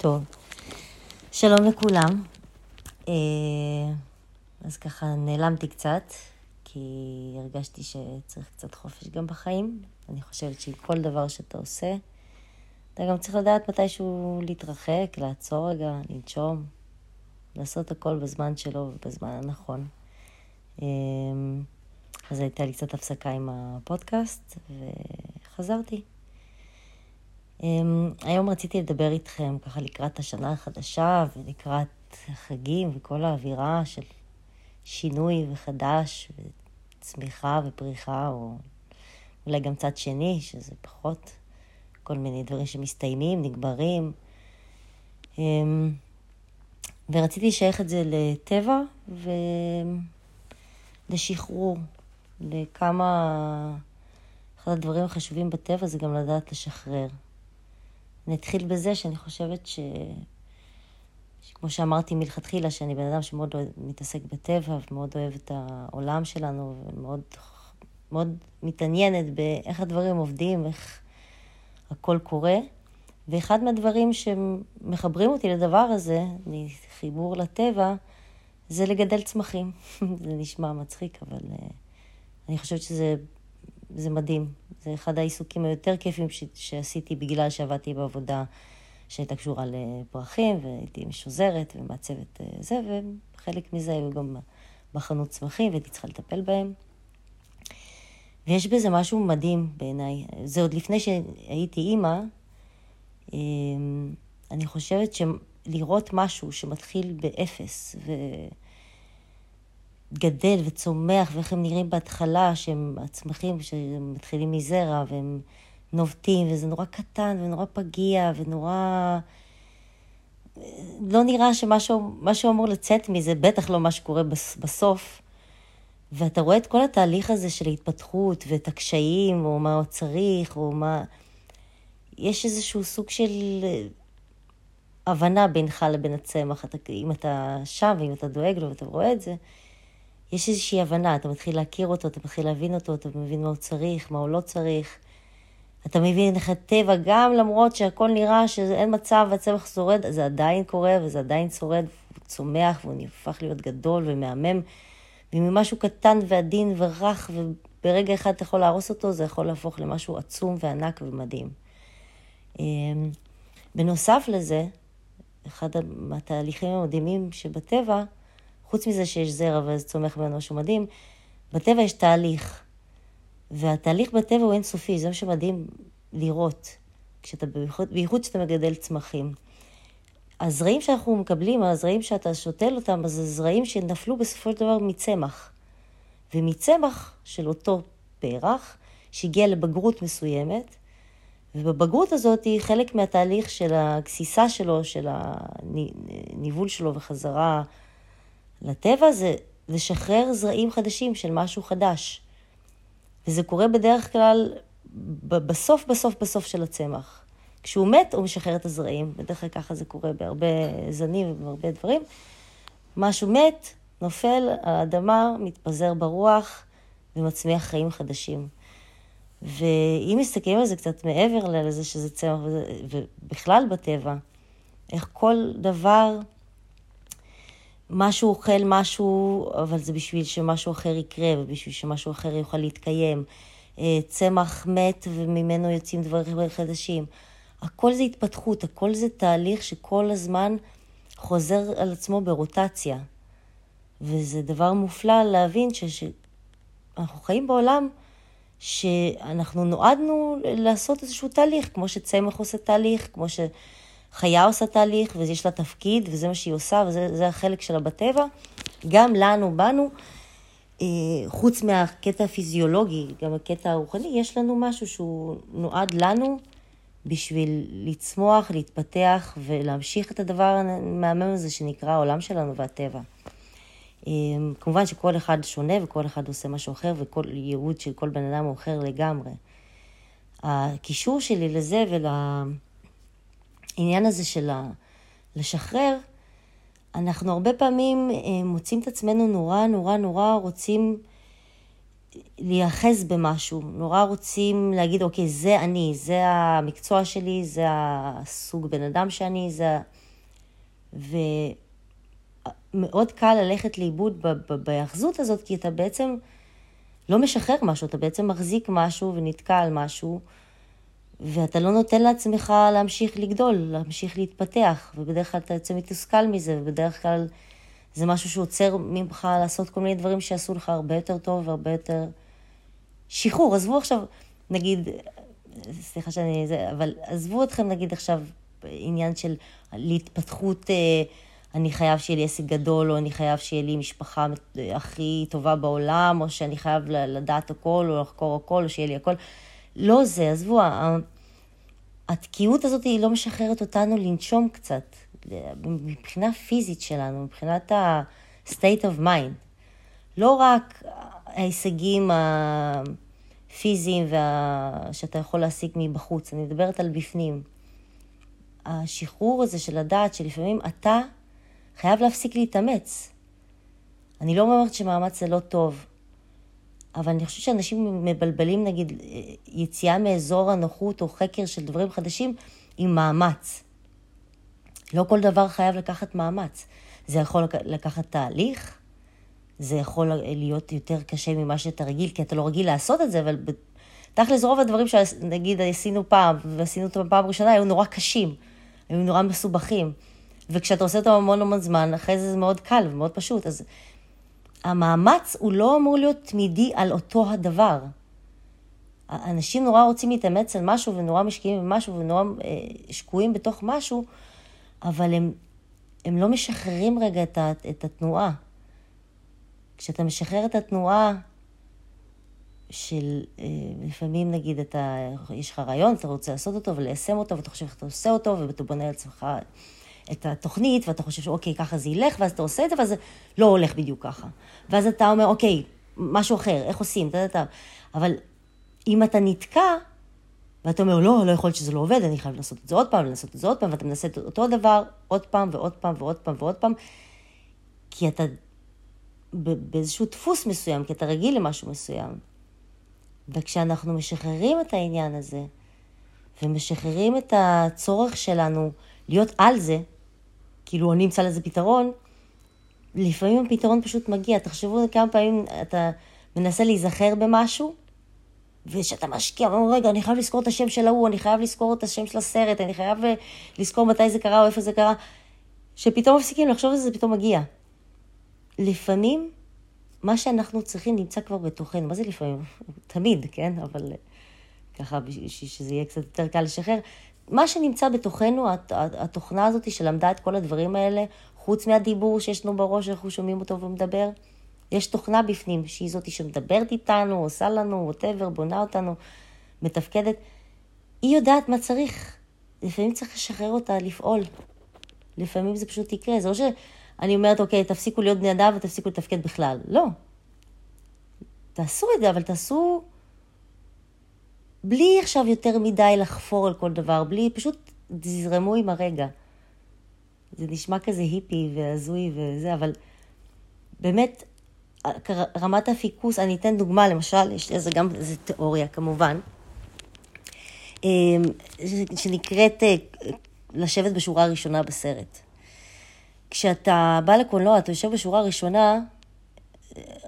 טוב, שלום לכולם. אה, אז ככה נעלמתי קצת, כי הרגשתי שצריך קצת חופש גם בחיים. אני חושבת שעם כל דבר שאתה עושה, אתה גם צריך לדעת מתישהו להתרחק, לעצור רגע, לנשום, לעשות הכל בזמן שלו ובזמן הנכון. אה, אז הייתה לי קצת הפסקה עם הפודקאסט, וחזרתי. Um, היום רציתי לדבר איתכם ככה לקראת השנה החדשה ולקראת החגים וכל האווירה של שינוי וחדש וצמיחה ופריחה, או אולי גם צד שני, שזה פחות כל מיני דברים שמסתיימים, נגברים. Um, ורציתי לשייך את זה לטבע ולשחרור, לכמה... אחד הדברים החשובים בטבע זה גם לדעת לשחרר. אני אתחיל בזה שאני חושבת ש... שכמו שאמרתי מלכתחילה, שאני בן אדם שמאוד אוהב, מתעסק בטבע ומאוד אוהב את העולם שלנו ומאוד מאוד מתעניינת באיך הדברים עובדים, איך הכל קורה. ואחד מהדברים שמחברים אותי לדבר הזה, מחיבור לטבע, זה לגדל צמחים. זה נשמע מצחיק, אבל uh, אני חושבת שזה זה מדהים. זה אחד העיסוקים היותר כיפים ש- שעשיתי בגלל שעבדתי בעבודה שהייתה קשורה לפרחים, והייתי משוזרת ומעצבת אה, זה, וחלק מזה היו גם בחנות צמחים, והייתי צריכה לטפל בהם. ויש בזה משהו מדהים בעיניי. זה עוד לפני שהייתי אימא. אמ, אני חושבת שלראות משהו שמתחיל באפס, ו... גדל וצומח, ואיך הם נראים בהתחלה, שהם הצמחים שמתחילים מזרע, והם נובטים, וזה נורא קטן ונורא פגיע ונורא... לא נראה שמשהו אמור לצאת מזה, בטח לא מה שקורה בסוף. ואתה רואה את כל התהליך הזה של ההתפתחות ואת הקשיים, או מה עוד צריך, או מה... יש איזשהו סוג של הבנה בינך לבין הצמח. אתה, אם אתה שם ואם אתה דואג לו ואתה רואה את זה, יש איזושהי הבנה, אתה מתחיל להכיר אותו, אתה מתחיל להבין אותו, אתה מבין מה הוא צריך, מה הוא לא צריך. אתה מבין איך הטבע, גם למרות שהכל נראה שאין מצב והצמח שורד, זה עדיין קורה וזה עדיין שורד, הוא צומח והוא נהפך להיות גדול ומהמם. וממשהו קטן ועדין ורך, וברגע אחד אתה יכול להרוס אותו, זה יכול להפוך למשהו עצום וענק ומדהים. אמ, בנוסף לזה, אחד מהתהליכים המדהימים שבטבע, חוץ מזה שיש זרע וזה צומח ממנו משהו מדהים, בטבע יש תהליך. והתהליך בטבע הוא אינסופי, זה מה שמדהים לראות, כשאתה, בייחוד, כשאתה מגדל צמחים. הזרעים שאנחנו מקבלים, הזרעים שאתה שותל אותם, אז זרעים שנפלו בסופו של דבר מצמח. ומצמח של אותו פרח, שהגיע לבגרות מסוימת, ובבגרות הזאת היא חלק מהתהליך של הגסיסה שלו, של הניבול שלו וחזרה לטבע זה לשחרר זרעים חדשים של משהו חדש. וזה קורה בדרך כלל בסוף, בסוף, בסוף של הצמח. כשהוא מת, הוא משחרר את הזרעים. בדרך כלל ככה זה קורה בהרבה זנים ובהרבה דברים. משהו מת, נופל על האדמה, מתפזר ברוח ומצמיח חיים חדשים. ואם מסתכלים על זה קצת מעבר לזה שזה צמח, ובכלל בטבע, איך כל דבר משהו אוכל משהו, אבל זה בשביל שמשהו אחר יקרה ובשביל שמשהו אחר יוכל להתקיים. אה, צמח מת וממנו יוצאים דברים חדשים. הכל זה התפתחות, הכל זה תהליך שכל הזמן חוזר על עצמו ברוטציה. וזה דבר מופלא להבין שאנחנו חיים בעולם שאנחנו נועדנו לעשות איזשהו תהליך, כמו שצמח עושה תהליך, כמו ש... חיה עושה תהליך, ויש לה תפקיד, וזה מה שהיא עושה, וזה החלק שלה בטבע. גם לנו, בנו, אה, חוץ מהקטע הפיזיולוגי, גם הקטע הרוחני, יש לנו משהו שהוא נועד לנו בשביל לצמוח, להתפתח ולהמשיך את הדבר המהמם הזה שנקרא העולם שלנו והטבע. אה, כמובן שכל אחד שונה וכל אחד עושה משהו אחר, וכל ייעוד של כל בן אדם הוא אחר לגמרי. הקישור שלי לזה ול... העניין הזה של לשחרר, אנחנו הרבה פעמים אה, מוצאים את עצמנו נורא נורא נורא רוצים להיאחז במשהו, נורא רוצים להגיד, אוקיי, זה אני, זה המקצוע שלי, זה הסוג בן אדם שאני, זה... ומאוד קל ללכת לאיבוד בהיאחזות הזאת, כי אתה בעצם לא משחרר משהו, אתה בעצם מחזיק משהו ונתקע על משהו, ואתה לא נותן לעצמך להמשיך לגדול, להמשיך להתפתח, ובדרך כלל אתה יוצא מתוסכל מזה, ובדרך כלל זה משהו שעוצר ממך לעשות כל מיני דברים שיעשו לך הרבה יותר טוב והרבה יותר שחרור. עזבו עכשיו, נגיד, סליחה שאני, זה, אבל עזבו אתכם נגיד עכשיו עניין של להתפתחות, אה, אני חייב שיהיה לי עסק גדול, או אני חייב שיהיה לי משפחה הכי טובה בעולם, או שאני חייב לדעת הכל, או לחקור הכל, או שיהיה לי הכל. לא זה, עזבו, התקיעות הזאת היא לא משחררת אותנו לנשום קצת, מבחינה פיזית שלנו, מבחינת ה-state of mind. לא רק ההישגים הפיזיים וה... שאתה יכול להשיג מבחוץ, אני מדברת על בפנים. השחרור הזה של לדעת שלפעמים אתה חייב להפסיק להתאמץ. אני לא אומרת שמאמץ זה לא טוב, אבל אני חושבת שאנשים מבלבלים, נגיד, יציאה מאזור הנוחות או חקר של דברים חדשים עם מאמץ. לא כל דבר חייב לקחת מאמץ. זה יכול לקחת תהליך, זה יכול להיות יותר קשה ממה שאתה רגיל, כי אתה לא רגיל לעשות את זה, אבל תכל'ס רוב הדברים שנגיד עשינו פעם, ועשינו אותם פעם ראשונה, היו נורא קשים, היו נורא מסובכים. וכשאתה עושה אותם המון המון זמן, אחרי זה זה מאוד קל ומאוד פשוט. אז המאמץ הוא לא אמור להיות תמידי על אותו הדבר. אנשים נורא רוצים להתאמץ על משהו ונורא משקיעים במשהו ונורא אה, שקועים בתוך משהו, אבל הם, הם לא משחררים רגע את, את התנועה. כשאתה משחרר את התנועה של, אה, לפעמים נגיד אתה, יש לך רעיון, אתה רוצה לעשות אותו וליישם אותו, ואתה חושב איך אתה עושה אותו, ואתה בונה לעצמך את התוכנית, ואתה חושב שאוקיי, ככה זה ילך, ואז אתה עושה את זה, ואז זה לא הולך בדיוק ככה. ואז אתה אומר, אוקיי, משהו אחר, איך עושים, אתה יודע, אבל אם אתה נתקע, ואתה אומר, לא, לא יכול להיות שזה לא עובד, אני חייב לעשות את זה עוד פעם, לעשות את זה עוד פעם, ואתה מנסה את אותו דבר עוד פעם ועוד פעם ועוד פעם ועוד פעם, כי אתה באיזשהו דפוס מסוים, כי אתה רגיל למשהו מסוים. וכשאנחנו משחררים את העניין הזה, ומשחררים את הצורך שלנו להיות על זה, כאילו אני אמצא לזה פתרון, לפעמים הפתרון פשוט מגיע. תחשבו כמה פעמים אתה מנסה להיזכר במשהו, ושאתה משקיע, אומר, רגע, אני חייב לזכור את השם של ההוא, אני חייב לזכור את השם של הסרט, אני חייב אה, לזכור מתי זה קרה או איפה זה קרה, שפתאום מפסיקים לחשוב על זה, זה פתאום מגיע. לפעמים, מה שאנחנו צריכים נמצא כבר בתוכנו. מה זה לפעמים? תמיד, כן? אבל אה, ככה, בשביל שזה יהיה קצת יותר קל לשחרר. מה שנמצא בתוכנו, התוכנה הזאת שלמדה את כל הדברים האלה, חוץ מהדיבור שיש לנו בראש, אנחנו שומעים אותו ומדבר, יש תוכנה בפנים, שהיא זאת שמדברת איתנו, עושה לנו, ווטאבר, בונה אותנו, מתפקדת. היא יודעת מה צריך. לפעמים צריך לשחרר אותה לפעול. לפעמים זה פשוט יקרה. זה לא שאני אומרת, אוקיי, תפסיקו להיות בני אדם ותפסיקו לתפקד בכלל. לא. תעשו את זה, אבל תעשו בלי עכשיו יותר מדי לחפור על כל דבר, בלי, פשוט תזרמו עם הרגע. זה נשמע כזה היפי והזוי וזה, אבל באמת, רמת הפיקוס, אני אתן דוגמה, למשל, יש לזה גם איזו תיאוריה כמובן, אמ, שנקראת אה, לשבת בשורה הראשונה בסרט. כשאתה בא לקולנוע, אתה יושב בשורה הראשונה,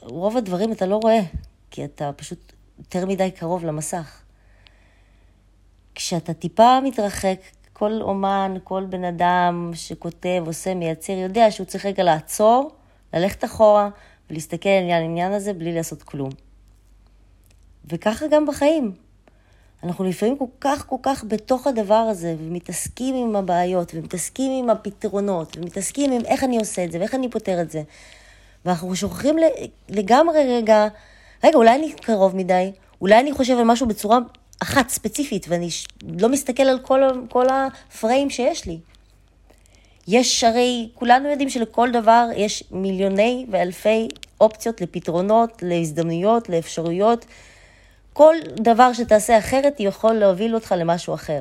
רוב הדברים אתה לא רואה, כי אתה פשוט יותר מדי קרוב למסך. כשאתה טיפה מתרחק, כל אומן, כל בן אדם שכותב, עושה, מייצר, יודע שהוא צריך רגע לעצור, ללכת אחורה ולהסתכל על העניין הזה בלי לעשות כלום. וככה גם בחיים. אנחנו לפעמים כל כך כל כך בתוך הדבר הזה, ומתעסקים עם הבעיות, ומתעסקים עם הפתרונות, ומתעסקים עם איך אני עושה את זה, ואיך אני פותר את זה. ואנחנו שוכחים לגמרי רגע, רגע, אולי אני קרוב מדי, אולי אני חושב על משהו בצורה אחת ספציפית, ואני לא מסתכל על כל, כל הפריים שיש לי. יש הרי, כולנו יודעים שלכל דבר יש מיליוני ואלפי אופציות לפתרונות, להזדמנויות, לאפשרויות. כל דבר שתעשה אחרת יכול להוביל אותך למשהו אחר.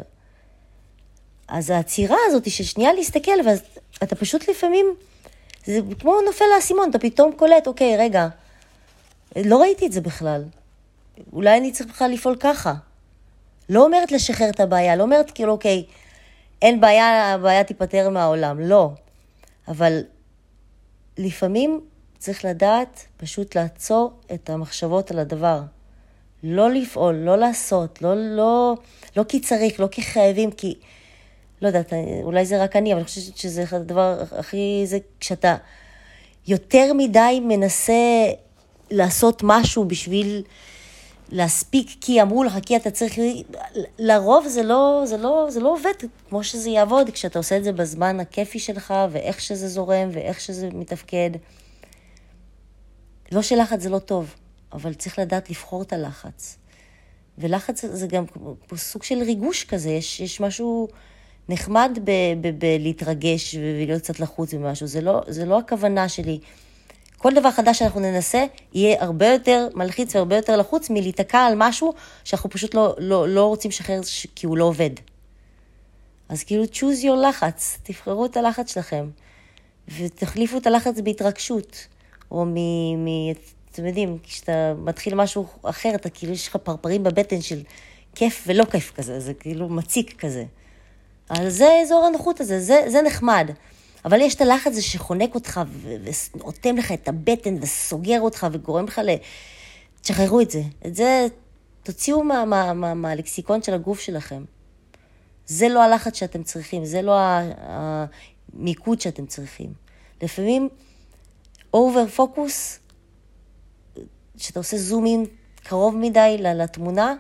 אז העצירה הזאת של שנייה להסתכל, ואתה פשוט לפעמים, זה כמו נופל לאסימון, אתה פתאום קולט, אוקיי, רגע, לא ראיתי את זה בכלל. אולי אני צריך בכלל לפעול ככה. לא אומרת לשחרר את הבעיה, לא אומרת כאילו, אוקיי, אין בעיה, הבעיה תיפתר מהעולם. לא. אבל לפעמים צריך לדעת פשוט לעצור את המחשבות על הדבר. לא לפעול, לא לעשות, לא, לא, לא כי צריך, לא כי חייבים, כי... לא יודעת, אולי זה רק אני, אבל אני חושבת שזה הדבר הכי... זה כשאתה יותר מדי מנסה לעשות משהו בשביל להספיק, כי אמרו לך, כי אתה צריך... לרוב זה לא, זה לא, זה לא עובד כמו שזה יעבוד כשאתה עושה את זה בזמן הכיפי שלך, ואיך שזה זורם, ואיך שזה מתפקד. לא שלחץ זה לא טוב, אבל צריך לדעת לבחור את הלחץ. ולחץ זה גם סוג של ריגוש כזה, יש, יש משהו נחמד בלהתרגש ולהיות קצת לחוץ ממשהו, זה לא, זה לא הכוונה שלי. כל דבר חדש שאנחנו ננסה יהיה הרבה יותר מלחיץ והרבה יותר לחוץ מלהיתקע על משהו שאנחנו פשוט לא, לא, לא רוצים לשחרר כי הוא לא עובד. אז כאילו choose your לחץ, תבחרו את הלחץ שלכם ותחליפו את הלחץ בהתרגשות, או מ... מ אתם יודעים, כשאתה מתחיל משהו אחר, אתה כאילו, יש לך פרפרים בבטן של כיף ולא כיף כזה, זה כאילו מציק כזה. אז זה אזור הנוחות הזה, זה, זה נחמד. אבל יש את הלחץ הזה שחונק אותך ואוטם לך את הבטן וסוגר אותך וגורם לך ל... תשחררו את זה. את זה תוציאו מה, מה, מה, מהלקסיקון של הגוף שלכם. זה לא הלחץ שאתם צריכים, זה לא המיקוד שאתם צריכים. לפעמים אובר פוקוס, כשאתה עושה זום אין קרוב מדי לתמונה,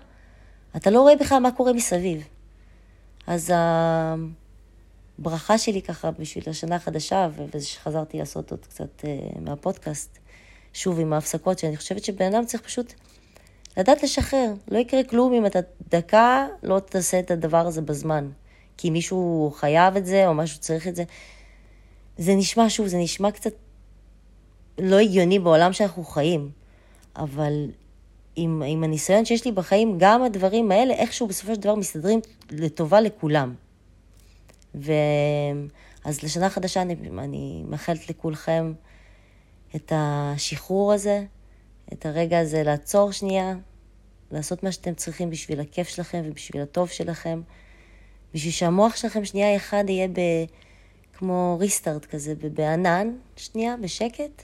אתה לא רואה בכלל מה קורה מסביב. אז הברכה שלי ככה בשביל השנה החדשה, ושחזרתי לעשות עוד קצת אה, מהפודקאסט, שוב עם ההפסקות, שאני חושבת שבן אדם צריך פשוט לדעת לשחרר. לא יקרה כלום אם אתה דקה לא תעשה את הדבר הזה בזמן. כי מישהו חייב את זה, או משהו צריך את זה. זה נשמע, שוב, זה נשמע קצת לא הגיוני בעולם שאנחנו חיים, אבל עם, עם הניסיון שיש לי בחיים, גם הדברים האלה איכשהו בסופו של דבר מסתדרים לטובה לכולם. ואז לשנה החדשה אני, אני מאחלת לכולכם את השחרור הזה, את הרגע הזה לעצור שנייה, לעשות מה שאתם צריכים בשביל הכיף שלכם ובשביל הטוב שלכם, בשביל שהמוח שלכם שנייה אחד יהיה ב... כמו ריסטארט כזה, בענן, שנייה, בשקט,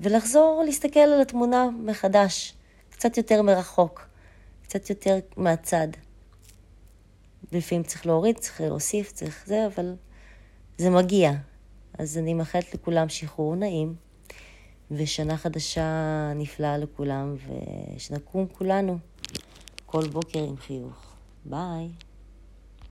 ולחזור להסתכל על התמונה מחדש. קצת יותר מרחוק, קצת יותר מהצד. לפעמים צריך להוריד, צריך להוסיף, צריך זה, אבל זה מגיע. אז אני מאחלת לכולם שחרור נעים, ושנה חדשה נפלאה לכולם, ושנקום כולנו כל בוקר עם חיוך. ביי.